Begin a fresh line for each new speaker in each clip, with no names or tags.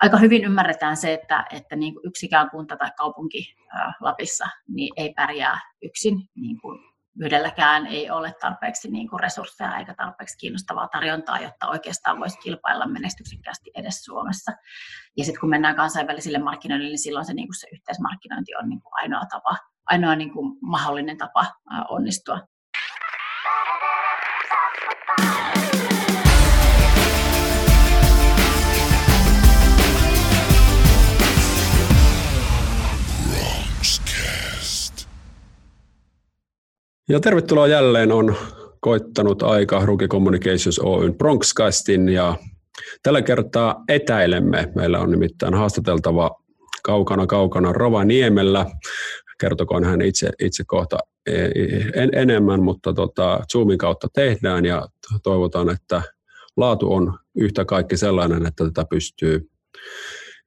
aika hyvin ymmärretään se, että, että niin kuin yksikään kunta tai kaupunki Lapissa niin ei pärjää yksin. Niin kuin yhdelläkään ei ole tarpeeksi niin kuin resursseja eikä tarpeeksi kiinnostavaa tarjontaa, jotta oikeastaan voisi kilpailla menestyksekkäästi edes Suomessa. Ja sitten kun mennään kansainvälisille markkinoille, niin silloin se, niin kuin se yhteismarkkinointi on niin kuin ainoa tapa, ainoa niin kuin mahdollinen tapa onnistua.
Ja tervetuloa jälleen on koittanut aika Ruki Communications Oyn Bronxcastin ja tällä kertaa etäilemme. Meillä on nimittäin haastateltava kaukana kaukana Rovaniemellä. Kertokoon hän itse, itse kohta e, en, enemmän, mutta tota, Zoomin kautta tehdään ja toivotaan, että laatu on yhtä kaikki sellainen, että tätä pystyy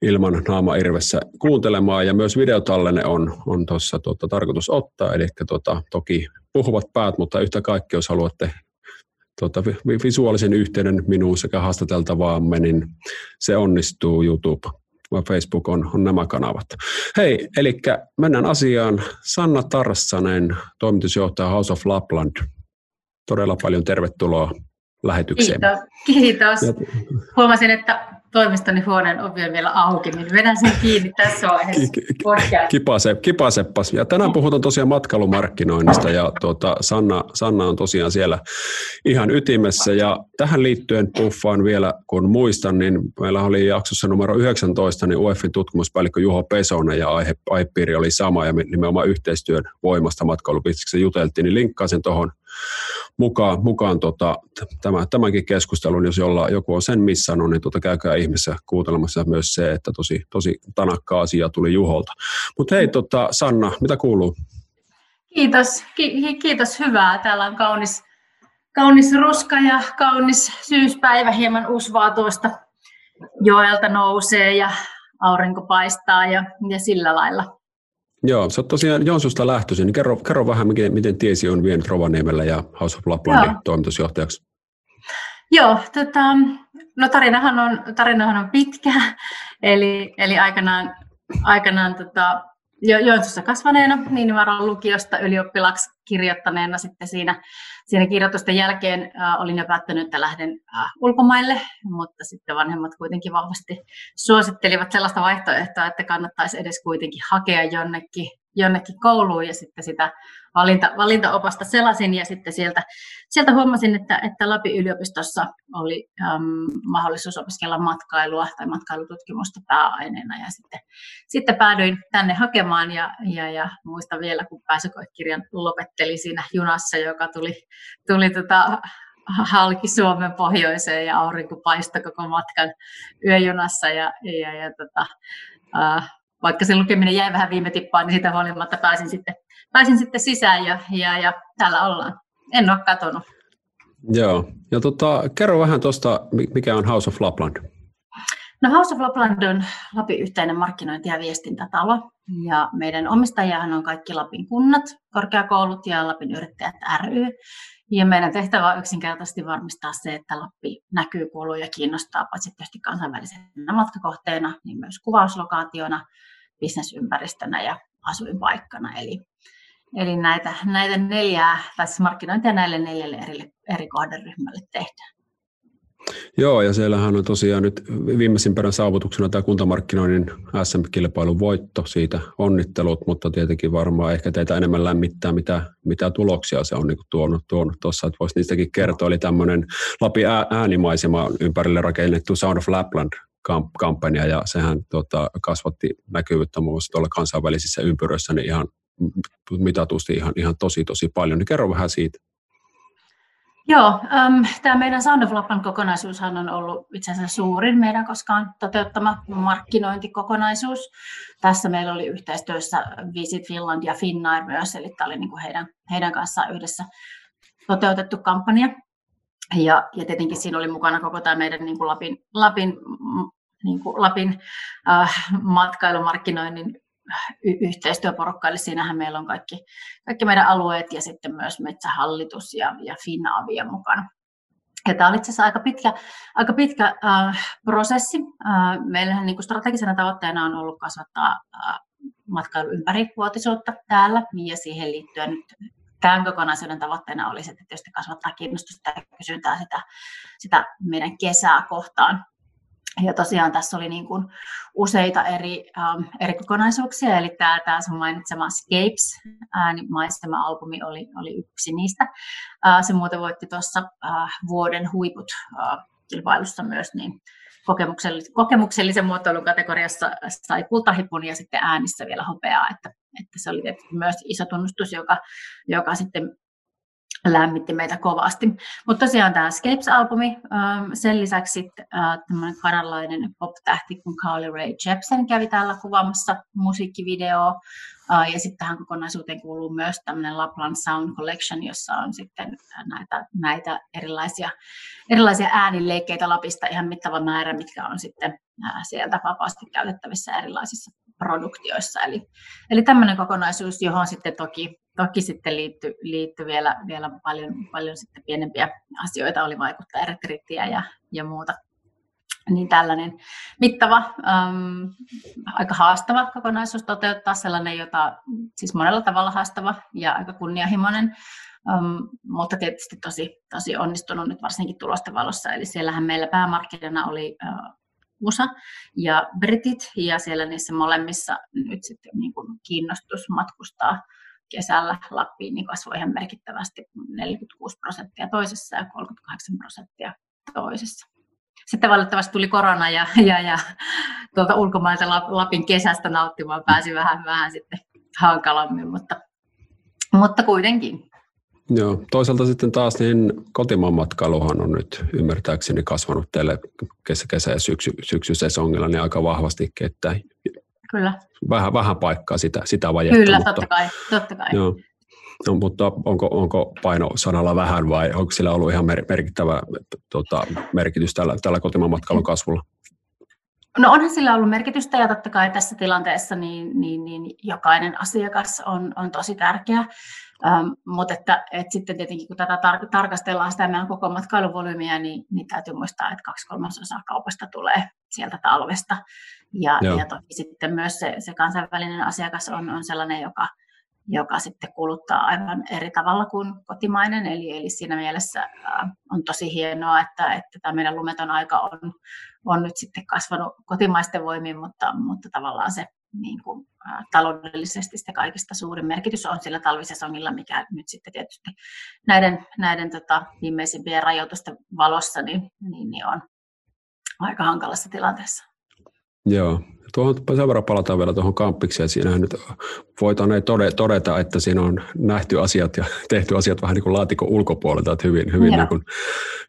ilman naama irvessä kuuntelemaan ja myös videotallenne on, on tuossa tuota, tarkoitus ottaa, eli tuota, toki puhuvat päät, mutta yhtä kaikki, jos haluatte tuota, visuaalisen yhteyden minuun sekä haastateltavaamme, niin se onnistuu YouTube. Facebook on, on nämä kanavat. Hei, eli mennään asiaan. Sanna Tarsanen, toimitusjohtaja House of Lapland. Todella paljon tervetuloa lähetykseen.
Kiitos. Kiitos. Huomasin, että toimistoni huoneen ovi on vielä auki, niin vedän sen kiinni tässä vaiheessa
Kipase, kipaseppas. Ja tänään puhutaan tosiaan matkailumarkkinoinnista ja tuota, Sanna, Sanna on tosiaan siellä ihan ytimessä. Ja tähän liittyen puffaan vielä, kun muistan, niin meillä oli jaksossa numero 19, niin UEFin tutkimuspäällikkö Juho Pesonen ja aihe, aihepiiri oli sama ja nimenomaan yhteistyön voimasta matkailubisneksessä juteltiin, niin linkkaan sen tuohon mukaan, mukaan tota, tämä, tämänkin keskustelun, jos jolla, joku on sen missannut, niin tota, käykää ihmeessä kuuntelemassa myös se, että tosi, tosi tanakka asia tuli Juholta. Mutta hei tota, Sanna, mitä kuuluu?
Kiitos, Ki- kiitos hyvää. Täällä on kaunis, kaunis ruska ja kaunis syyspäivä, hieman usvaa tuosta joelta nousee ja aurinko paistaa ja, ja sillä lailla.
Joo, sä oot tosiaan Joensuusta lähtöisin, niin kerro, kerro vähän, miten, miten Tiesi on vienyt Rovaniemellä ja House of Laplandin Joo. toimitusjohtajaksi.
Joo, tota, no tarinahan on, tarinahan on pitkä, eli, eli aikanaan, aikanaan tota, jo, Joensuussa kasvaneena, niin varon lukiosta ylioppilaksi kirjoittaneena sitten siinä, siinä kirjoitusten jälkeen äh, olin jo päättänyt, että lähden äh, ulkomaille, mutta sitten vanhemmat kuitenkin vahvasti suosittelivat sellaista vaihtoehtoa, että kannattaisi edes kuitenkin hakea jonnekin jonnekin kouluun ja sitten sitä valinta, valintaopasta selasin ja sitten sieltä, sieltä huomasin, että, että Lapin yliopistossa oli äm, mahdollisuus opiskella matkailua tai matkailututkimusta pääaineena ja sitten, sitten päädyin tänne hakemaan ja, ja, ja muistan vielä, kun pääsykoekirjan lopetteli siinä junassa, joka tuli, tuli tota, halki Suomen pohjoiseen ja aurinko paistoi koko matkan yöjunassa ja, ja, ja tota, äh, vaikka se lukeminen jäi vähän viime tippaan, niin sitä huolimatta pääsin sitten, pääsin sitten sisään ja, ja, ja täällä ollaan. En ole katonut.
Joo, ja tota, kerro vähän tuosta, mikä on House of Lapland?
No House of Lapland on Lapin yhteinen markkinointi- ja viestintätalo. Ja meidän omistajahan on kaikki Lapin kunnat, korkeakoulut ja Lapin yrittäjät ry. Ja meidän tehtävä on yksinkertaisesti varmistaa se, että Lappi näkyy, kuuluu ja kiinnostaa paitsi tietysti kansainvälisenä matkakohteena, niin myös kuvauslokaationa, bisnesympäristönä ja asuinpaikkana. Eli, eli näitä, näitä neljää, tai siis markkinointia näille neljälle eri, eri kohderyhmälle tehdään.
Joo, ja siellähän on tosiaan nyt viimeisimpänä saavutuksena tämä kuntamarkkinoinnin SM-kilpailun voitto, siitä onnittelut, mutta tietenkin varmaan ehkä teitä enemmän lämmittää, mitä, mitä tuloksia se on niin tuonut, tuonut tuossa, että voisi niistäkin kertoa. Eli tämmöinen Lapin äänimaisema ympärille rakennettu Sound of Lapland kampanja ja sehän tota, kasvatti näkyvyyttä muun muassa tuolla kansainvälisissä ympyröissä niin ihan mitatusti ihan, ihan tosi tosi paljon. Niin kerro vähän siitä.
Joo, ähm, tämä meidän Sound of Lapland kokonaisuushan on ollut itse asiassa suurin meidän koskaan toteuttama markkinointikokonaisuus. Tässä meillä oli yhteistyössä Visit Finland ja Finnair myös, eli tämä oli niin kuin heidän, heidän kanssaan yhdessä toteutettu kampanja. Ja, ja tietenkin siinä oli mukana koko tämä meidän niin kuin Lapin, Lapin, niin kuin Lapin äh, matkailumarkkinoinnin yhteistyöporukka, eli siinähän meillä on kaikki, kaikki meidän alueet ja sitten myös Metsähallitus ja, ja Finavia mukana. Ja tämä oli itse asiassa aika pitkä, aika pitkä äh, prosessi. Äh, meillähän niin kuin strategisena tavoitteena on ollut kasvattaa äh, matkailun ympärivuotisuutta täällä, ja siihen liittyen nyt tämän kokonaisuuden tavoitteena olisi, että tietysti kasvattaa kiinnostusta ja kysyntää sitä, sitä meidän kesää kohtaan. Ja tosiaan tässä oli niin kuin useita eri, um, eri kokonaisuuksia, eli tämä, tämä sun mainitsema Scapes äänimaisema-albumi oli, oli yksi niistä. Uh, se muuten voitti tuossa uh, vuoden huiput uh, kilpailussa myös, niin kokemuksellisen, kokemuksellisen muotoilun kategoriassa sai kultahipun ja sitten äänissä vielä hopeaa, että, että se oli myös iso tunnustus, joka, joka sitten lämmitti meitä kovasti. Mutta tosiaan tämä Scapes-albumi, ähm, sen lisäksi äh, tämmöinen kanadalainen pop-tähti kuin Carly Rae Jepsen kävi täällä kuvaamassa musiikkivideoa. Äh, ja sitten tähän kokonaisuuteen kuuluu myös tämmöinen Lapland Sound Collection, jossa on sitten näitä, näitä erilaisia, erilaisia äänileikkeitä Lapista ihan mittava määrä, mitkä on sitten äh, sieltä vapaasti käytettävissä erilaisissa produktioissa. Eli, eli tämmöinen kokonaisuus, johon sitten toki, toki sitten liittyy, liittyy vielä, vielä paljon, paljon sitten pienempiä asioita, oli vaikuttajaretrittiä ja, ja muuta. Niin tällainen mittava, äm, aika haastava kokonaisuus toteuttaa, sellainen, jota siis monella tavalla haastava ja aika kunnianhimoinen, Um, mutta tietysti tosi, tosi onnistunut nyt varsinkin tulosten valossa. Eli siellähän meillä päämarkkinana oli uh, USA ja Britit, ja siellä niissä molemmissa nyt sitten niin kuin kiinnostus matkustaa kesällä Lappiin niin kasvoi ihan merkittävästi 46 prosenttia toisessa ja 38 prosenttia toisessa. Sitten valitettavasti tuli korona ja, ja, ja tuolta ulkomailta Lapin kesästä nauttimaan pääsi vähän, vähän sitten hankalammin, mutta, mutta kuitenkin.
Joo, toisaalta sitten taas niin kotimaan matkailuhan on nyt ymmärtääkseni kasvanut teille kesä, kesä ja syksy, syksysesongilla niin aika vahvasti, että
Kyllä.
Vähän, vähän paikkaa sitä, sitä vajetta.
Kyllä, mutta, totta kai. Totta kai.
Joo. No, mutta onko, onko paino sanalla vähän vai onko sillä ollut ihan merkittävä tota, merkitys tällä, tällä kotimaan matkailun kasvulla?
No onhan sillä ollut merkitystä ja totta kai tässä tilanteessa niin, niin, niin jokainen asiakas on, on tosi tärkeä. Ähm, mutta että, että sitten tietenkin kun tätä tar- tarkastellaan sitä meidän koko matkailuvolyymiä, niin, niin täytyy muistaa, että kaksi kolmasosaa kaupasta tulee sieltä talvesta. Ja, ja toki sitten myös se, se kansainvälinen asiakas on, on sellainen, joka, joka sitten kuluttaa aivan eri tavalla kuin kotimainen. Eli, eli siinä mielessä äh, on tosi hienoa, että, että tämä meidän lumeton aika on, on nyt sitten kasvanut kotimaisten voimiin, mutta, mutta tavallaan se niin kuin, ä, taloudellisesti sitä kaikista suurin merkitys on sillä talvisesongilla, mikä nyt sitten tietysti näiden, näiden tota, viimeisimpien rajoitusten valossa niin, niin, niin on aika hankalassa tilanteessa.
Joo, tuohon sen verran palataan vielä tuohon kampikseen. Siinähän nyt voitaneen todeta, että siinä on nähty asiat ja tehty asiat vähän niin kuin laatikon ulkopuolelta, että hyvin, hyvin, niin kuin,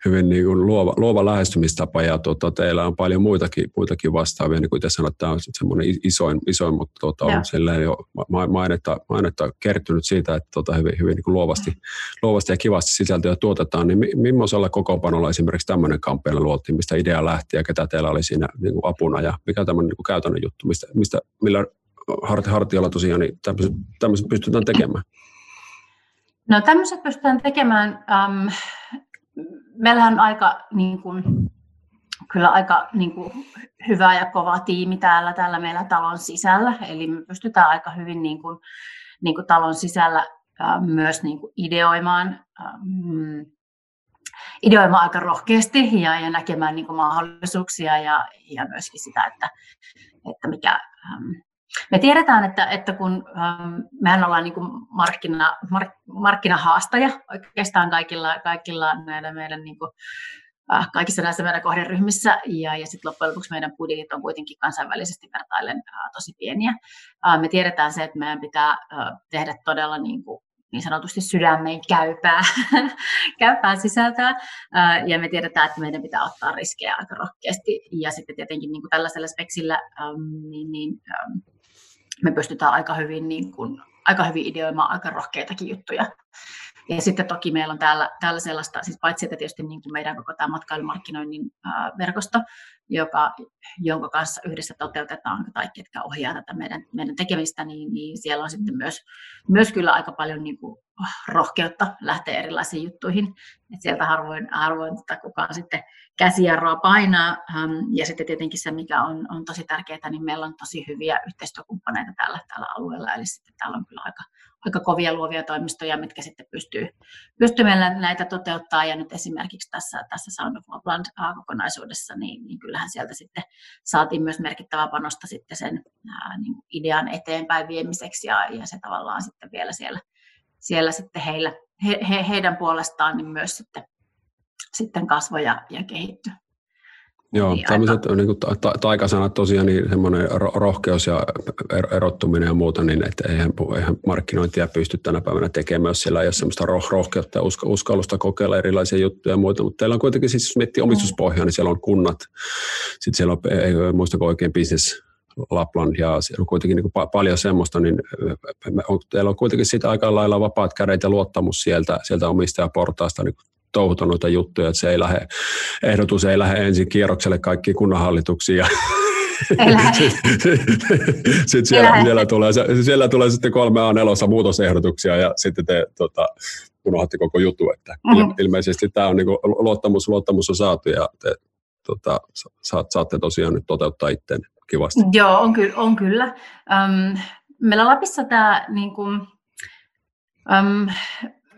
hyvin niin kuin luova, luova lähestymistapa. Ja tuota, teillä on paljon muitakin, muitakin vastaavia, niin kuin te sanotte, tämä on semmoinen isoin, isoin mutta tuota, on silleen jo mainetta, mainetta kertynyt siitä, että tuota, hyvin, hyvin niin kuin luovasti, luovasti ja kivasti sisältöä tuotetaan, niin millaisella kokoonpanolla esimerkiksi tämmöinen kampeilla luotiin, mistä idea lähti ja ketä teillä oli siinä niin kuin apuna ja mikä tämmöinen niin kuin käytännön juttu, mistä, mistä millä hartialla tosiaan niin tämmöiset pystytään tekemään?
No tämmöiset pystytään tekemään. Ähm, meillähän on aika niin kuin, kyllä aika niin kuin, hyvä ja kova tiimi täällä, täällä meillä talon sisällä, eli me pystytään aika hyvin niin kuin, niin kuin talon sisällä äh, myös niin kuin ideoimaan, ideoimaan aika rohkeasti ja, ja näkemään niin kuin mahdollisuuksia ja, ja myöskin sitä, että, että mikä, ähm, me tiedetään, että, että kun ähm, mehän ollaan niin kuin markkina, mark, markkinahaastaja oikeastaan kaikilla, kaikilla näillä meidän niin kuin, äh, kaikissa näissä meidän kohderyhmissä ja, ja sitten loppujen lopuksi meidän budjetit on kuitenkin kansainvälisesti vertaillen äh, tosi pieniä. Äh, me tiedetään se, että meidän pitää äh, tehdä todella niin kuin niin sanotusti sydämeen käypää, käypää sisältöä. Ja me tiedetään, että meidän pitää ottaa riskejä aika rohkeasti. Ja sitten tietenkin niin kuin tällaisella speksillä niin, niin, me pystytään aika hyvin, niin kuin, aika hyvin ideoimaan aika rohkeitakin juttuja. Ja sitten toki meillä on täällä, täällä sellaista, siis paitsi että tietysti niin kuin meidän koko tämä matkailumarkkinoinnin ää, verkosto, joka, jonka kanssa yhdessä toteutetaan kaikki, jotka ohjaa tätä meidän, meidän tekemistä, niin, niin siellä on sitten myös, myös kyllä aika paljon niin kuin rohkeutta lähteä erilaisiin juttuihin. Et sieltä harvoin, harvoin tota kukaan sitten käsijarroa painaa. Ja sitten tietenkin se, mikä on, on tosi tärkeää, niin meillä on tosi hyviä yhteistyökumppaneita tällä, tällä alueella. Eli sitten täällä on kyllä aika, aika kovia luovia toimistoja, mitkä sitten pystyy, pystyy meillä näitä toteuttaa. Ja nyt esimerkiksi tässä, tässä Sound of kokonaisuudessa, niin, niin kyllähän sieltä sitten saatiin myös merkittävää panosta sitten sen ää, niin idean eteenpäin viemiseksi ja, ja se tavallaan sitten vielä siellä, siellä sitten heillä, he, he, heidän puolestaan niin myös sitten, sitten kasvoja ja kehittyy.
Joo, niin tämmöiset aika... niin kuin ta- taikasanat tosiaan, niin semmoinen rohkeus ja er-, erottuminen ja muuta, niin että eihän, eihän markkinointia pysty tänä päivänä tekemään, jos siellä ei ole semmoista roh- rohkeutta ja uskallusta kokeilla erilaisia juttuja ja muuta, mutta teillä on kuitenkin siis, jos miettii omistuspohjaa, niin siellä on kunnat, sitten siellä on, ei muistako oikein business Lapland ja siellä on kuitenkin niin kuin paljon semmoista, niin on, teillä on kuitenkin siitä aika lailla vapaat kädet ja luottamus sieltä, sieltä omistajaportaasta niin touhuta noita juttuja, että se ei lähde, ehdotus ei lähde ensin kierrokselle kaikki kunnanhallituksiin sitten siellä, siellä, tulee, siellä tulee sitten kolme A4 muutosehdotuksia ja sitten te tota, unohdatte koko juttu, että mm-hmm. ilmeisesti tämä on niin kuin, luottamus, luottamus on saatu ja te tota, saatte tosiaan nyt toteuttaa itteen kivasti.
Joo, on, ky- on kyllä. Um, meillä Lapissa tämä niin kuin, um,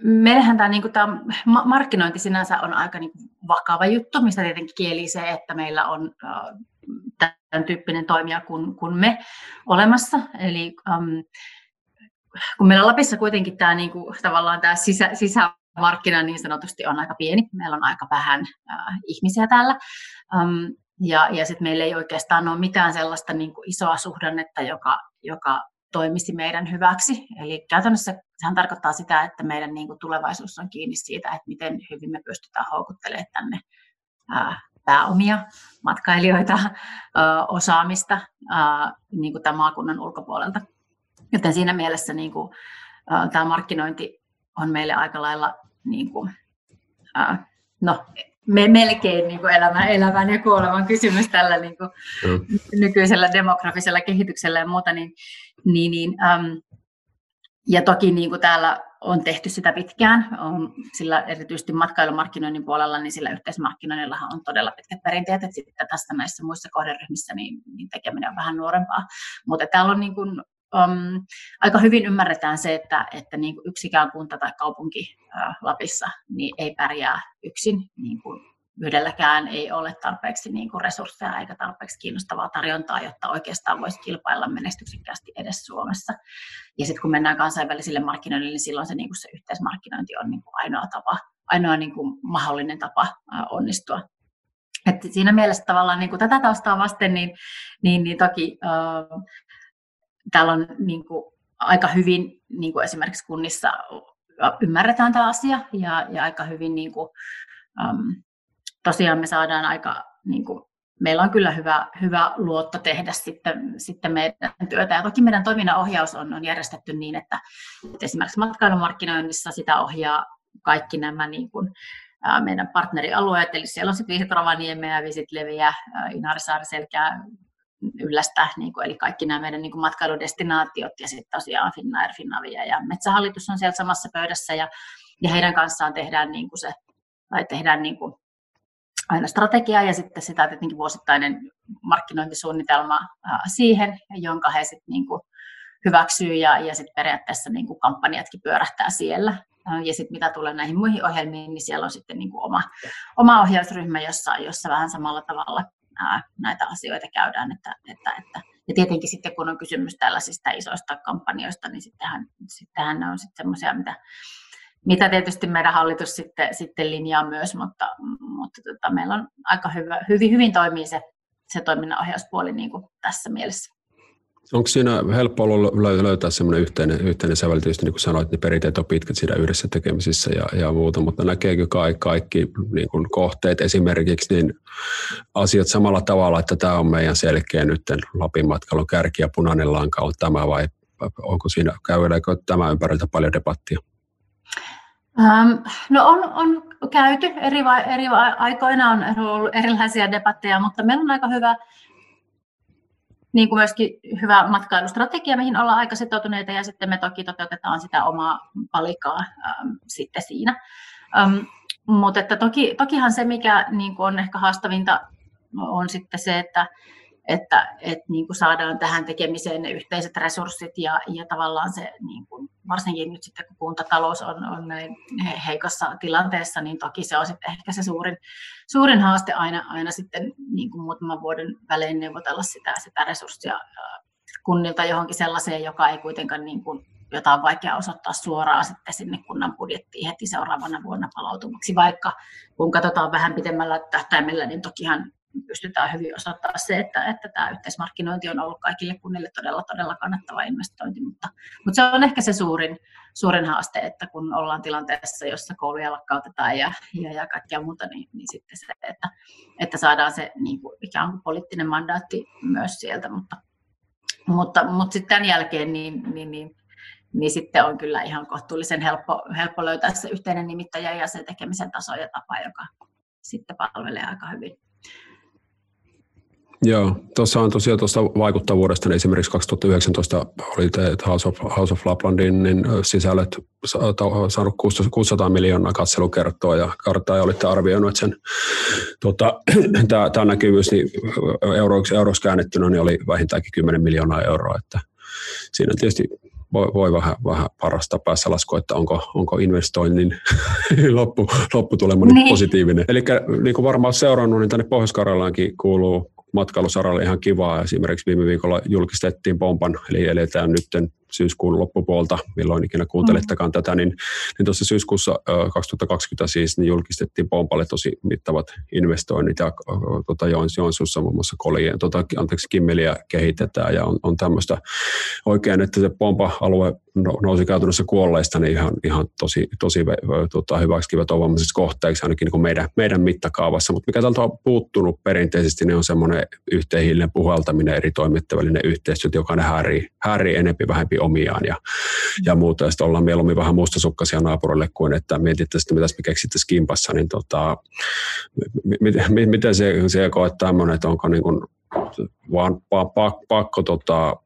meillähän tämä, niin kuin, tämä markkinointi sinänsä on aika niin kuin, vakava juttu, mistä tietenkin kieli se, että meillä on uh, tämän tyyppinen toimija kuin, kuin me olemassa. Eli um, kun meillä Lapissa kuitenkin tämä, niin kuin, tavallaan tämä sisä, sisämarkkina niin sanotusti on aika pieni, meillä on aika vähän uh, ihmisiä täällä, um, ja, ja sitten meillä ei oikeastaan ole mitään sellaista niin kuin isoa suhdannetta, joka, joka toimisi meidän hyväksi. Eli käytännössä sehän tarkoittaa sitä, että meidän niin kuin tulevaisuus on kiinni siitä, että miten hyvin me pystytään houkuttelemaan tänne ää, pääomia, matkailijoita, ää, osaamista ää, niin kuin tämän maakunnan ulkopuolelta. Joten siinä mielessä niin kuin, ää, tämä markkinointi on meille aika lailla niin kuin, ää, no, me, melkein niin kuin elämän, elämän ja kuoleman kysymys tällä niin kuin nykyisellä demografisella kehityksellä ja muuta, niin, niin, niin äm, ja toki niin kuin täällä on tehty sitä pitkään, on, sillä erityisesti matkailumarkkinoinnin puolella, niin sillä yhteismarkkinoinnillahan on todella pitkät perinteet, että sitten tästä näissä muissa kohderyhmissä niin, niin tekeminen on vähän nuorempaa. Mutta täällä on niin kuin, um, aika hyvin ymmärretään se, että, että niin kuin yksikään kunta tai kaupunki uh, Lapissa niin ei pärjää yksin. Niin kuin yhdelläkään ei ole tarpeeksi niin kuin resursseja eikä tarpeeksi kiinnostavaa tarjontaa, jotta oikeastaan voisi kilpailla menestyksekkäästi edes Suomessa. Ja sitten kun mennään kansainvälisille markkinoille, niin silloin se, niin kuin se yhteismarkkinointi on niin kuin ainoa tapa, ainoa niin kuin mahdollinen tapa onnistua. Et siinä mielessä tavallaan niin kuin tätä taustaa vasten, niin, niin, niin toki äh, täällä on niin kuin, aika hyvin niin kuin esimerkiksi kunnissa ymmärretään tämä asia ja, ja aika hyvin niin kuin, um, tosiaan me saadaan aika, niin kuin, meillä on kyllä hyvä, hyvä luotto tehdä sitten, sitten meidän työtä. Ja toki meidän toiminnan ohjaus on, on järjestetty niin, että, että esimerkiksi matkailumarkkinoinnissa sitä ohjaa kaikki nämä niin kuin, meidän partnerialueet, eli siellä on sitten Visit Rovaniemeä, Visit Leviä, Inaarisaari, Selkää, Yllästä, niin kuin, eli kaikki nämä meidän niin kuin matkailudestinaatiot ja sitten tosiaan Finnair, Finnavia ja Metsähallitus on siellä samassa pöydässä ja, ja heidän kanssaan tehdään niin kuin se, tai tehdään niin kuin aina strategiaa ja sitten sitä tietenkin vuosittainen markkinointisuunnitelma siihen, jonka he sitten niin kuin hyväksyy ja, ja sitten periaatteessa niin kuin kampanjatkin pyörähtää siellä. Ja sitten mitä tulee näihin muihin ohjelmiin, niin siellä on sitten niin kuin oma, oma ohjausryhmä, jossa, jossa vähän samalla tavalla näitä asioita käydään. Että, että, että, ja tietenkin sitten kun on kysymys tällaisista isoista kampanjoista, niin sittenhän, sittenhän ne on sitten semmoisia, mitä mitä tietysti meidän hallitus sitten, sitten linjaa myös, mutta, mutta tota, meillä on aika hyvä, hyvin, hyvin toimii se, se toiminnanohjauspuoli niin kuin tässä mielessä.
Onko siinä helppo ollut löytää semmoinen yhteinen, yhteinen sävel, tietysti niin kuin sanoit, niin perinteet on pitkät siinä yhdessä tekemisissä ja, ja muuta, mutta näkeekö kaikki, kaikki niin kuin kohteet esimerkiksi niin asiat samalla tavalla, että tämä on meidän selkeä nyt Lapin matkailun kärki ja punainen lanka on tämä vai onko siinä, käydäänkö tämä ympäriltä paljon debattia?
Um, no on, on käyty eri, eri aikoina, on ollut erilaisia debatteja, mutta meillä on aika hyvä niin kuin myöskin hyvä matkailustrategia, mihin ollaan aika sitoutuneita, ja sitten me toki toteutetaan sitä omaa palikaa ähm, sitten siinä. Ähm, mutta että toki, tokihan se, mikä niin kuin on ehkä haastavinta, on sitten se, että, että, että niin kuin saadaan tähän tekemiseen ne yhteiset resurssit ja, ja tavallaan se, niin kuin, varsinkin nyt sitten kun kuntatalous on, on näin heikossa tilanteessa, niin toki se on sitten ehkä se suurin, suurin haaste aina, aina sitten niin kuin muutaman vuoden välein neuvotella sitä, sitä resurssia kunnilta johonkin sellaiseen, joka ei kuitenkaan niin kuin, jota on vaikea osoittaa suoraan sitten sinne kunnan budjettiin heti seuraavana vuonna palautumaksi, vaikka kun katsotaan vähän pitemmällä tähtäimellä, niin tokihan pystytään hyvin osoittaa se, että, että tämä yhteismarkkinointi on ollut kaikille kunnille todella, todella kannattava investointi, mutta, mutta se on ehkä se suurin, suurin haaste, että kun ollaan tilanteessa, jossa kouluja lakkautetaan ja, ja, ja kaikkea muuta, niin, niin sitten se, että, että saadaan se niin kuin ikään kuin poliittinen mandaatti myös sieltä, mutta, mutta, mutta sitten tämän jälkeen niin, niin, niin niin sitten on kyllä ihan kohtuullisen helppo, helppo löytää se yhteinen nimittäjä ja se tekemisen taso ja tapa, joka sitten palvelee aika hyvin.
Joo, tuossa on tosiaan tuosta vaikuttavuudesta, niin esimerkiksi 2019 oli House of, House of Laplandin niin sisällöt saanut 600 miljoonaa katselukertoa ja karttaa ja olitte arvioinut, että sen tota, tämä näkyvyys niin euroiksi, euroiksi käännettynä niin oli vähintäänkin 10 miljoonaa euroa, että siinä tietysti voi, voi vähän, vähän parasta päässä laskua, että onko, onko investoinnin loppu, lopputulema niin. positiivinen. Eli niin kuin varmaan seurannut, niin tänne pohjois kuuluu matkailusaralle ihan kivaa. Esimerkiksi viime viikolla julkistettiin Pompan, eli eletään nyt syyskuun loppupuolta, milloin ikinä kuuntelettekaan mm. tätä, niin, niin tuossa syyskuussa 2020 siis niin julkistettiin Pompalle tosi mittavat investoinnit ja tota, Joensuussa muun muassa kolien, tota, anteeksi, kimmeliä kehitetään ja on, on tämmöistä oikein, että se Pompa-alue nousi käytännössä kuolleista niin ihan, ihan tosi, tosi tota, hyväksi kivetoivammisessa kohteeksi ainakin niin meidän, meidän mittakaavassa, mutta mikä tältä on puuttunut perinteisesti, niin on semmoinen yhteenhiilinen puhaltaminen, eri toimittavallinen yhteistyö, joka ne häirii, häirii enempi vähempi omiaan ja, ja muuta. Ja sitten ollaan mieluummin vähän mustasukkaisia naapurille kuin että mietittäisiin, mitä me keksittäisiin kimpassa, niin tota, miten, se, se koet tämmöinen, että onko niin kuin vaan pakko, tota,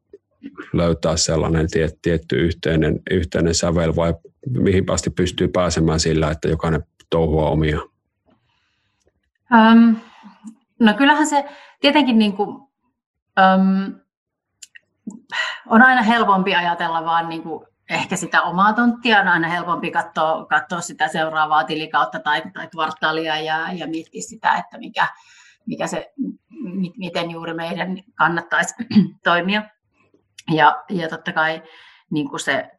löytää sellainen tiet, tietty yhteinen, yhteinen sävel vai mihin asti pystyy pääsemään sillä, että jokainen touhua omia?
Um, no kyllähän se tietenkin niin kuin, um, on aina helpompi ajatella vaan niin kuin ehkä sitä omaa tonttia, on aina helpompi katsoa, katsoa sitä seuraavaa tilikautta tai, tai kvartaalia ja, ja miettiä sitä, että mikä, mikä se, miten juuri meidän kannattaisi toimia. Ja, ja totta kai niin kuin se,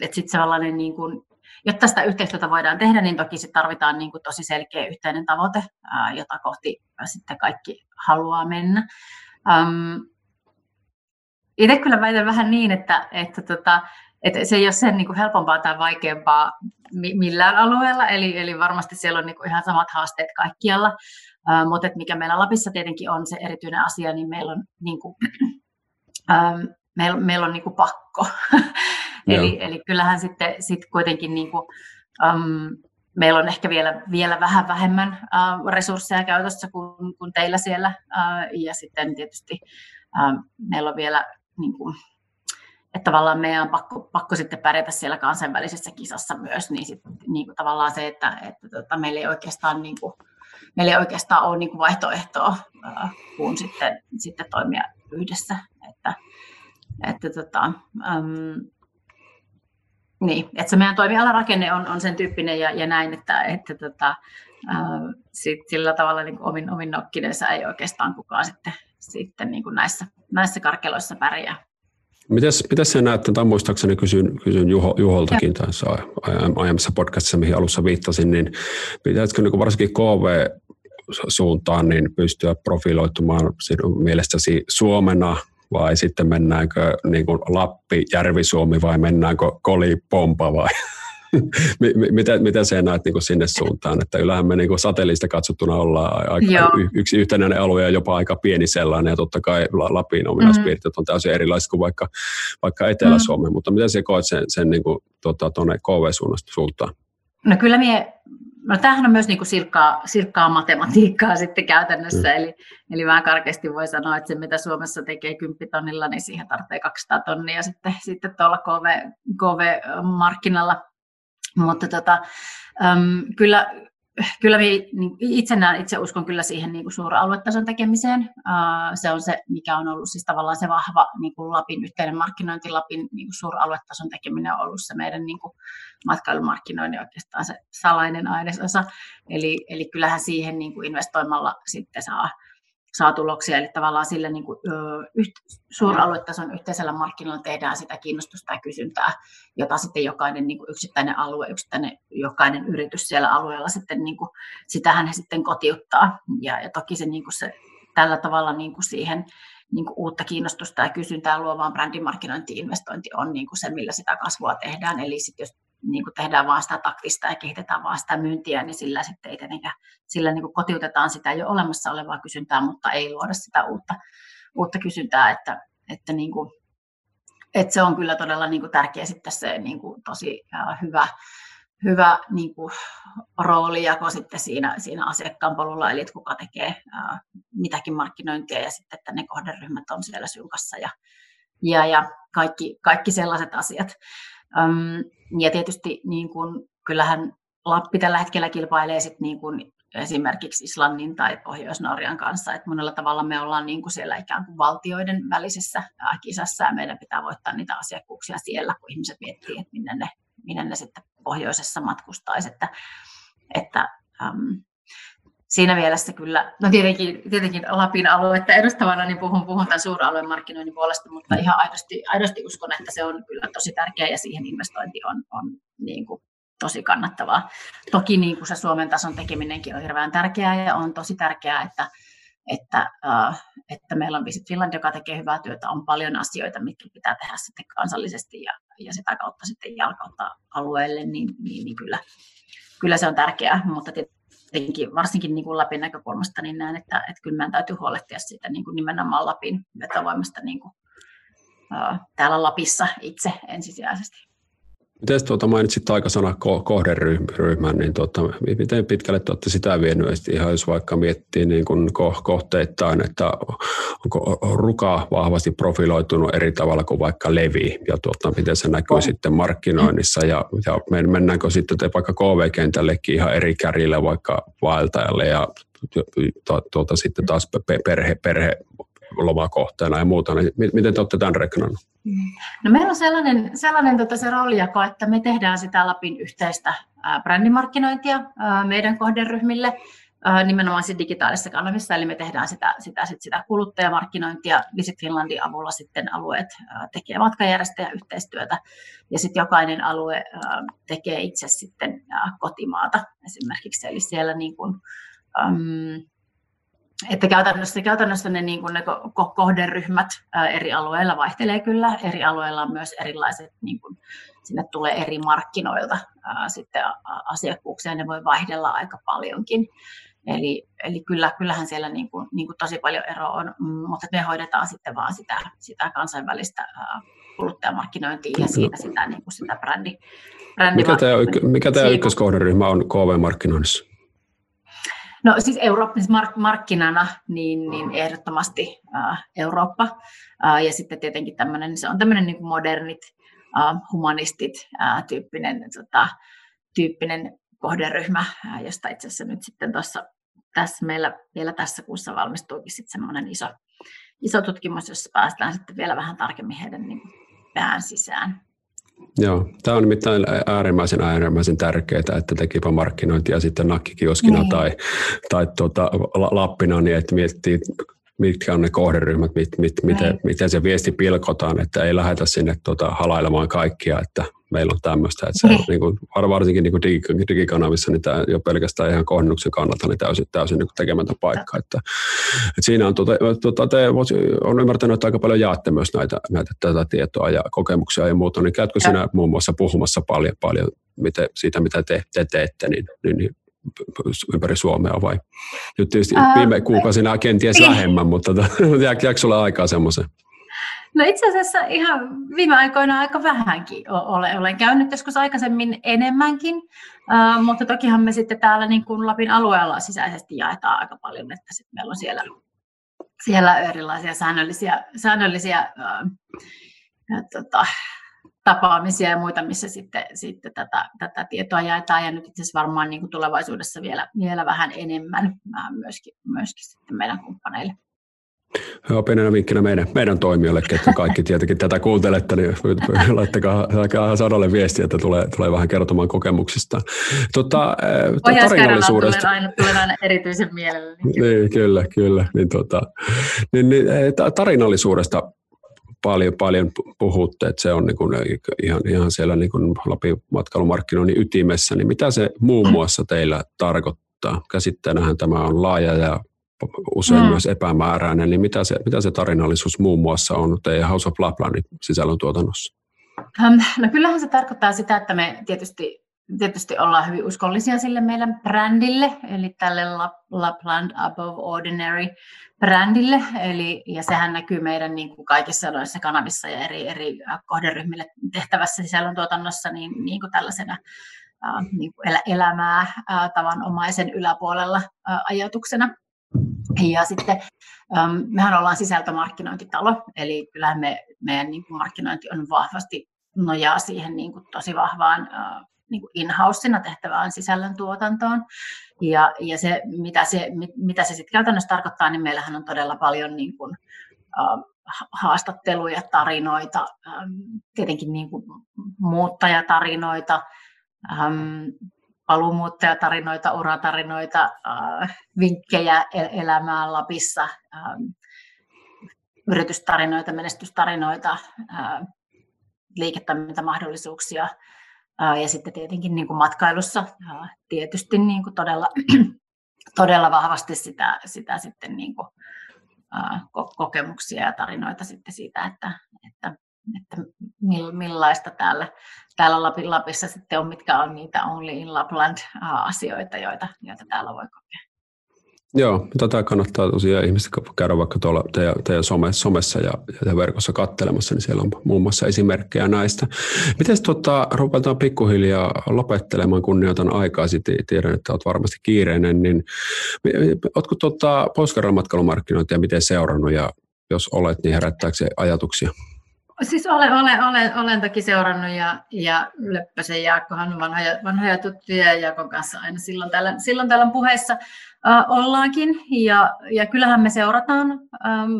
että sitten sellainen, niin kuin, jotta sitä yhteistyötä voidaan tehdä, niin toki sit tarvitaan niin kuin tosi selkeä yhteinen tavoite, jota kohti sitten kaikki haluaa mennä. Itse kyllä väitän vähän niin, että, että, tota, että se ei ole sen niin kuin helpompaa tai vaikeampaa millään alueella, eli, eli varmasti siellä on niin kuin ihan samat haasteet kaikkialla, uh, mutta mikä meillä Lapissa tietenkin on se erityinen asia, niin meillä on, niin kuin, um, meillä, meillä on niin kuin pakko. eli, eli kyllähän sitten sit kuitenkin niin kuin, um, meillä on ehkä vielä, vielä vähän vähemmän uh, resursseja käytössä kuin, kuin teillä siellä, uh, ja sitten tietysti uh, meillä on vielä niin kuin, että tavallaan meidän on pakko, pakko sitten pärjätä siellä kansainvälisessä kisassa myös, niin, sit, niin kuin tavallaan se, että, että tota, meillä ei oikeastaan, niin kuin, meillä ei oikeastaan ole niin kuin vaihtoehtoa äh, kuin sitten, sitten toimia yhdessä. Että, että tota, ähm, niin, että se meidän toimialarakenne on, on sen tyyppinen ja, ja näin, että, että tota, äh, sit sillä tavalla niin omin, omin nokkinensa ei oikeastaan kukaan sitten, sitten niin kuin näissä, näissä karkeloissa pärjää.
Mitäs, mitäs sä näet, tai muistaakseni kysyn, kysyn Juho, Juholtakin ja. tässä aiemmassa podcastissa, mihin alussa viittasin, niin pitäisikö niin varsinkin KV suuntaan niin pystyä profiloitumaan sinun mielestäsi Suomena vai sitten mennäänkö niin kuin Lappi, Järvi-Suomi vai mennäänkö Koli, Pompa vai mitä, mitä sä näet niin sinne suuntaan? Että kyllähän me niin satelliista katsottuna ollaan aika yksi yhtenäinen alue ja jopa aika pieni sellainen. Ja totta kai Lapin ominaispiirteet mm. on täysin erilaiset kuin vaikka, vaikka Etelä-Suomi. Mm. Mutta miten sä koet sen, sen niin kuin, tota, tuonne KV-suunnasta suuntaan?
No kyllä mie, no tämähän on myös niin kuin silkkaa, silkkaa matematiikkaa sitten käytännössä, mm. eli, eli vähän karkeasti voi sanoa, että se mitä Suomessa tekee 10 tonnilla, niin siihen tarvitsee 200 tonnia sitten, sitten tuolla KV, KV-markkinalla. Mutta tota, äm, kyllä, kyllä niin itse näen, itse uskon kyllä siihen niin kuin suuren aluetason tekemiseen. Se on se, mikä on ollut siis tavallaan se vahva niin kuin Lapin yhteinen markkinointi, Lapin niin kuin aluetason tekeminen on ollut se meidän niin kuin matkailumarkkinoinnin oikeastaan se salainen ainesosa. Eli, eli kyllähän siihen niin kuin investoimalla sitten saa saa tuloksia. Eli tavallaan sillä niin kuin, suuraluetason yhteisellä markkinoilla tehdään sitä kiinnostusta ja kysyntää, jota sitten jokainen niin kuin yksittäinen alue, yksittäinen jokainen yritys siellä alueella sitten, niin kuin, sitähän he sitten kotiuttaa. Ja, ja toki se, niin kuin se tällä tavalla niin kuin siihen niin kuin uutta kiinnostusta ja kysyntää luovaan brändimarkkinointi-investointi on niin kuin se, millä sitä kasvua tehdään. Eli sitten jos niin kuin tehdään vaan sitä taktista ja kehitetään vaan sitä myyntiä, niin sillä sitten ei tietenkään, sillä niin kuin kotiutetaan sitä jo olemassa olevaa kysyntää, mutta ei luoda sitä uutta, uutta kysyntää, että, että, niin kuin, että se on kyllä todella niin kuin tärkeä sitten se niin kuin tosi hyvä, hyvä niin kuin, roolijako sitten siinä, siinä asiakkaan polulla, eli että kuka tekee ää, mitäkin markkinointia ja sitten, että ne kohderyhmät on siellä synkassa ja, ja, ja kaikki, kaikki sellaiset asiat. Ja tietysti niin kuin, kyllähän Lappi tällä hetkellä kilpailee sit niin kuin esimerkiksi Islannin tai Pohjois-Norjan kanssa, että monella tavalla me ollaan niin kuin siellä ikään kuin valtioiden välisessä kisassa ja meidän pitää voittaa niitä asiakkuuksia siellä, kun ihmiset miettii, että minne ne, minne ne sitten pohjoisessa matkustaisi, että, että siinä mielessä kyllä, no tietenkin, tietenkin Lapin aluetta edustavana, niin puhun, puhun tämän suuralueen markkinoinnin puolesta, mutta ihan aidosti, aidosti uskon, että se on kyllä tosi tärkeä ja siihen investointi on, on niin kuin tosi kannattavaa. Toki niin kuin se Suomen tason tekeminenkin on hirveän tärkeää ja on tosi tärkeää, että, että, uh, että meillä on Visit Finland, joka tekee hyvää työtä, on paljon asioita, mitkä pitää tehdä sitten kansallisesti ja, ja sitä kautta sitten jalkauttaa alueelle, niin, niin, niin kyllä, kyllä se on tärkeää, mutta tietenkin, varsinkin niin kuin Lapin näkökulmasta, niin näen, että, että kyllä meidän täytyy huolehtia siitä niin kuin nimenomaan Lapin vetovoimasta niin kuin, ää, täällä Lapissa itse ensisijaisesti.
Miten tuota, mainitsit aikasana kohderyhmän, niin tuota, miten pitkälle te olette sitä vienyt, ihan jos vaikka miettii niin kuin kohteittain, että onko ruka vahvasti profiloitunut eri tavalla kuin vaikka levi, ja tuota, miten se näkyy oh. sitten markkinoinnissa, ja, ja mennäänkö sitten te vaikka KV-kentällekin ihan eri kärjille vaikka vaeltajalle, ja tuota, sitten taas perhe, perhe lomakohteena ja muuta, niin miten te olette tämän reknannut?
No meillä on sellainen, sellainen tota se roolijako, että me tehdään sitä Lapin yhteistä brändimarkkinointia meidän kohderyhmille nimenomaan sit digitaalisessa kanavissa, eli me tehdään sitä, sitä, sit sitä kuluttajamarkkinointia. Visit Finlandin avulla sitten alueet tekee matkajärjestäjäyhteistyötä ja sitten jokainen alue tekee itse sitten kotimaata esimerkiksi, eli siellä niin kuin, että käytännössä, käytännössä ne, niin ne kohderyhmät eri alueilla vaihtelee kyllä. Eri alueilla on myös erilaiset, niin kuin, sinne tulee eri markkinoilta ää, sitten asiakkuuksia, ne voi vaihdella aika paljonkin. Eli, eli kyllä, kyllähän siellä niin kuin, niin kuin tosi paljon eroa on, mm, mutta me hoidetaan sitten vaan sitä, sitä kansainvälistä ää, kuluttajamarkkinointia ja siitä sitä, niin kuin sitä brändi,
Mikä tämä, mikä tämä ykköskohderyhmä on KV-markkinoinnissa?
No siis Eurooppa, siis mark- markkinana niin, niin ehdottomasti äh, Eurooppa äh, ja sitten tietenkin tämmöinen, se on tämmöinen niin kuin modernit, äh, humanistit äh, tyyppinen, tota, tyyppinen kohderyhmä, äh, josta itse asiassa nyt sitten tuossa tässä meillä vielä tässä kuussa valmistuukin sitten semmoinen iso, iso tutkimus, jossa päästään sitten vielä vähän tarkemmin heidän niin pään sisään.
Joo, tämä on nimittäin äärimmäisen äärimmäisen tärkeää, että tekipa markkinointia sitten nakkikioskina niin. tai, tai tuota, lappina, niin että miettii mitkä on ne kohderyhmät, mit, mit, miten, miten se viesti pilkotaan, että ei lähdetä sinne tota, halailemaan kaikkia, että meillä on tämmöistä. Että se, niin. Niin kuin, varsinkin niin kuin digikanavissa, niin tämä jo pelkästään ihan kohdennuksen kannalta niin täysin, täysin niin tekemättä paikka. Että, että siinä on, tuota, tuota, te on ymmärtänyt, että aika paljon jaatte myös näitä, näitä tätä tietoa ja kokemuksia ja muuta, niin käytkö sinä muun muassa puhumassa paljon, paljon miten, siitä, mitä te, te teette, niin, niin, niin ympäri Suomea vai? Nyt tietysti Ää, viime kuukausina kenties niin. vähemmän, mutta jääkö sulla aikaa semmoisen?
No itse asiassa ihan viime aikoina aika vähänkin olen, olen käynyt joskus aikaisemmin enemmänkin, mutta tokihan me sitten täällä niin kuin Lapin alueella sisäisesti jaetaan aika paljon, että sitten meillä on siellä, siellä erilaisia säännöllisiä, säännöllisiä ja, tota, tapaamisia ja muita, missä sitten, sitten tätä, tätä tietoa jaetaan. Ja nyt itse asiassa varmaan niin kuin tulevaisuudessa vielä, vielä vähän enemmän. Myöskin, myöskin sitten meidän kumppaneille.
Joo, pienenä vinkkinä meidän, meidän toimijoille, että kaikki tietenkin tätä kuuntelette, niin laittakaa, laittakaa Sadalle viestiä, että tulee, tulee vähän kertomaan kokemuksista.
Tota, tarinallisuudesta. Tulen aina, aina erityisen mielelläni.
niin, kyllä, kyllä. Niin, tota, niin, niin, tarinallisuudesta paljon, paljon puhutte, että se on niin kuin ihan, ihan siellä niin kuin Lapin matkailumarkkinoinnin ytimessä, niin mitä se muun muassa teillä tarkoittaa? Käsitteenähän tämä on laaja ja usein mm. myös epämääräinen, niin mitä se, mitä se tarinallisuus muun muassa on teidän House of Laplandin sisällöntuotannossa?
No kyllähän se tarkoittaa sitä, että me tietysti, tietysti ollaan hyvin uskollisia sille meidän brändille, eli tälle Lapland Above Ordinary brändille, eli, ja sehän näkyy meidän niin kuin kaikissa noissa kanavissa ja eri, eri kohderyhmille tehtävässä sisällöntuotannossa niin, niin kuin tällaisena äh, niin kuin elä, elämää äh, tavanomaisen yläpuolella äh, ajatuksena. Ja sitten ähm, mehän ollaan sisältömarkkinointitalo, eli kyllähän me, meidän niin kuin markkinointi on vahvasti nojaa siihen niin kuin tosi vahvaan äh, niin kuin in-housena tehtävään sisällöntuotantoon. Ja, ja se, mitä se, mitä se sitten käytännössä tarkoittaa, niin meillähän on todella paljon niin kuin, äh, haastatteluja, tarinoita, ähm, tietenkin niin kuin muuttajatarinoita, ähm, paluumuuttajatarinoita, uratarinoita, äh, vinkkejä elämään Lapissa, ähm, yritystarinoita, menestystarinoita, äh, liiketoimintamahdollisuuksia äh, ja sitten tietenkin niin kuin matkailussa tietysti niin kuin todella, todella vahvasti sitä, sitä sitten niin kuin, kokemuksia ja tarinoita sitten siitä, että, että että millaista täällä, täällä Lapin Lapissa sitten on, mitkä on niitä Only in Lapland-asioita, joita, joita täällä voi kokea.
Joo, tätä kannattaa tosiaan ihmiset käydä vaikka tuolla teidän, teidän some, somessa ja, ja verkossa kattelemassa, niin siellä on muun muassa esimerkkejä näistä. Miten tota, ruvetaan pikkuhiljaa lopettelemaan, kunnioitan aikaa, sitten tiedän, että olet varmasti kiireinen, niin oletko tota, Pohjois-Karjalan matkailumarkkinointia miten seurannut ja jos olet, niin herättääkö se ajatuksia?
Siis olen, olen, olen, olen toki seurannut ja, ja Leppäsen Jaakkohan vanhoja, vanhoja tuttuja ja Jaakon kanssa aina silloin tällä, silloin tällä puheessa äh, ollaankin. Ja, ja kyllähän me seurataan. Ähm,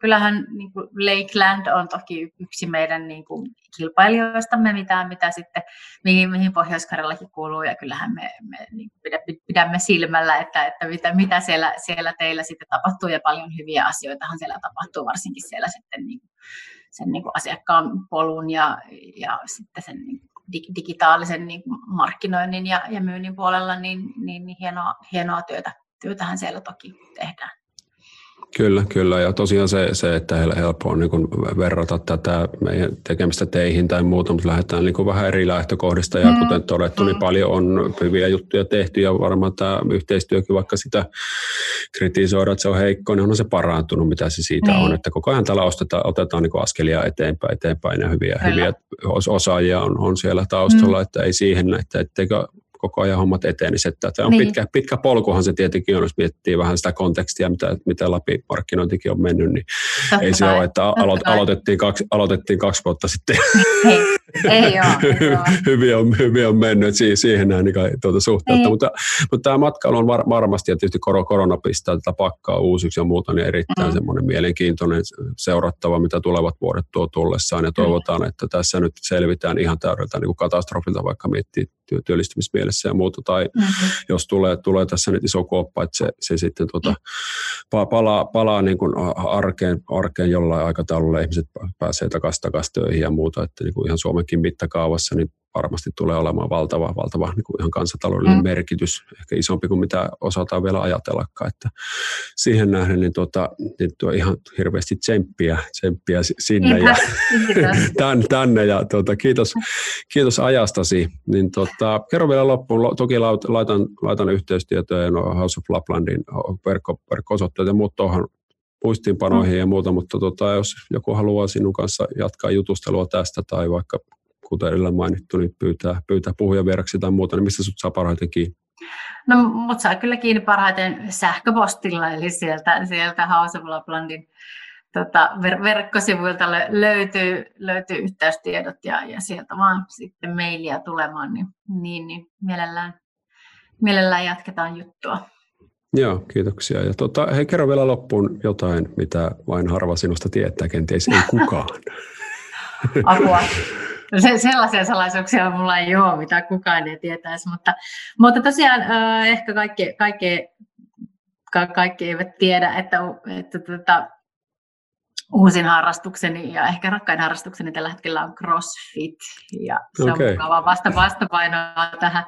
kyllähän niin kuin Lakeland on toki yksi meidän niin kuin, kilpailijoistamme, mitä, mitä sitten, mihin, mihin pohjois kuuluu, ja kyllähän me, me niin pidämme silmällä, että, että mitä, mitä siellä, siellä teillä sitten tapahtuu, ja paljon hyviä asioitahan siellä tapahtuu, varsinkin siellä sitten niin sen niin kuin asiakkaan polun ja, ja sitten sen niin digitaalisen niin kuin markkinoinnin ja, ja myynnin puolella, niin, niin, niin hienoa, hienoa työtä, työtähän siellä toki tehdään.
Kyllä, kyllä. Ja tosiaan se, se että helppo on niin verrata tätä meidän tekemistä teihin tai muuta, mutta lähdetään niin vähän eri lähtökohdista. Ja mm. kuten todettu, niin mm. paljon on hyviä juttuja tehty ja varmaan tämä yhteistyökin, vaikka sitä kritisoidaan, että se on heikko, niin on se parantunut, mitä se siitä niin. on. Että koko ajan täällä ostetaan, otetaan niin askelia eteenpäin, eteenpäin ja hyviä, hyviä osaajia on, on siellä taustalla, mm. että ei siihen, että etteikö koko ajan hommat etenisi. Että tämä on niin. pitkä, pitkä polkuhan se tietenkin on, jos miettii vähän sitä kontekstia, mitä, mitä läpi markkinointikin on mennyt, niin Totta ei se ole, että aloit, aloitettiin, kaksi, aloitettiin kaksi vuotta sitten.
Ei, ei ole.
hyvin, on, hyvin on mennyt siihen, siihen näin niin tuota suhteutta, mutta, mutta tämä matkailu on var, varmasti, ja tietysti korona pistää tätä pakkaa uusiksi ja muuta, niin erittäin mm. semmoinen mielenkiintoinen seurattava, mitä tulevat vuodet tuo tullessaan, ja toivotaan, että tässä nyt selvitään ihan täydeltä niin kuin katastrofilta, vaikka miettii työllistymismielessä ja muuta, tai mm-hmm. jos tulee, tulee tässä nyt iso kuoppa, että se, se sitten tuota, palaa, palaa niin kuin arkeen, arkeen jollain aikataululla, ihmiset pääsee takaisin, takaisin töihin ja muuta, että niin kuin ihan Suomenkin mittakaavassa, niin varmasti tulee olemaan valtava, valtava niin kuin ihan kansantaloudellinen mm. merkitys, ehkä isompi kuin mitä osataan vielä ajatellakaan. Että siihen nähden niin, tuota, niin tuo ihan hirveästi tsemppiä, tsemppiä sinne ja tänne, tänne ja tuota, kiitos, kiitos ajastasi. Niin, tuota, kerro vielä loppuun, toki laitan, laitan yhteystietoja no House of Laplandin verkko, verkko-osoitteet ja muut tuohon muistiinpanoihin mm. ja muuta, mutta tota, jos joku haluaa sinun kanssa jatkaa jutustelua tästä tai vaikka kuten edellä mainittu, niin pyytää, pyytää puhuja vieraksi tai muuta, niin mistä sut saa parhaiten kiinni?
No, mut saa kyllä kiinni parhaiten sähköpostilla, eli sieltä, sieltä House of Laplandin tota, ver- verkkosivuilta löytyy, löytyy yhteystiedot ja, ja sieltä vaan sitten mailia tulemaan, niin, niin, niin mielellään, mielellään jatketaan juttua.
Joo, kiitoksia. Ja tota, hei, kerro vielä loppuun jotain, mitä vain harva sinusta tietää, kenties ei kukaan.
Apua. Se, sellaisia salaisuuksia mulla ei ole, mitä kukaan ei tietäisi, mutta, mutta tosiaan ehkä kaikki, kaikki, ka, kaikki eivät tiedä, että, että tota, uusin harrastukseni ja ehkä rakkain harrastukseni tällä hetkellä on CrossFit ja se okay. on mukava vasta vastapainoa tähän,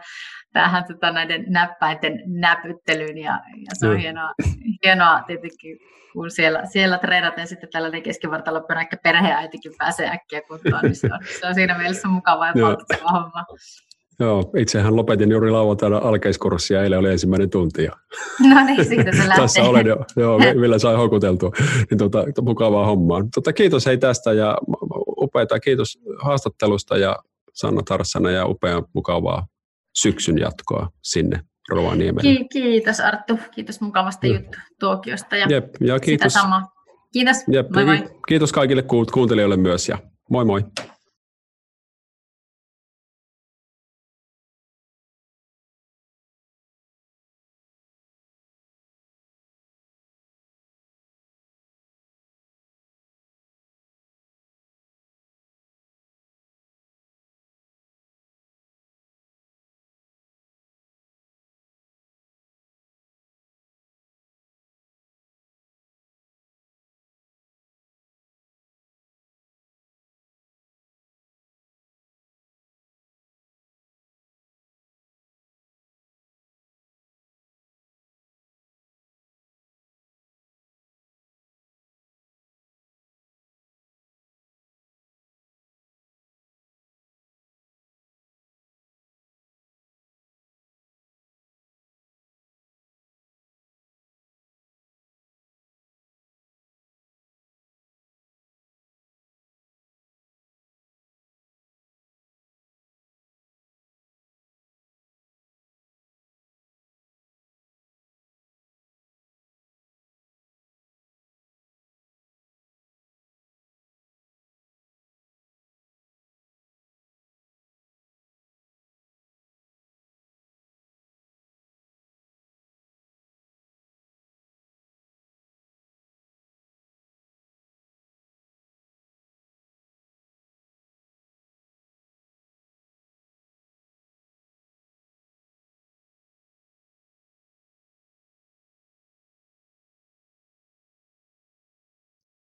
tähän tota, näiden näppäinten näpyttelyyn ja, ja se on mm. hienoa, hienoa tietenkin kun siellä, siellä treenaten sitten tällainen keskivartalopyörä, ehkä perheäitikin pääsee äkkiä kuntoon, niin se on, se on siinä mielessä mukava ja palkitseva homma.
Joo, itsehän lopetin juuri lauantaina alkeiskurssia, eilen oli ensimmäinen tunti. Ja
no niin, siitä se lähtee.
Tässä olen jo, joo, millä sai hokuteltua. Niin tota, mukavaa hommaa. Tota, kiitos hei tästä ja upeita, kiitos haastattelusta ja Sanna Tarsana ja upea mukavaa syksyn jatkoa sinne Rovaniemelle.
Kiitos Arttu, kiitos mukavasta mm. juttu tuokiosta ja,
Jep, ja kiitos.
sitä samaa. Kiitos,
Jep,
moi moi.
Kiitos kaikille kuuntelijoille myös ja moi moi.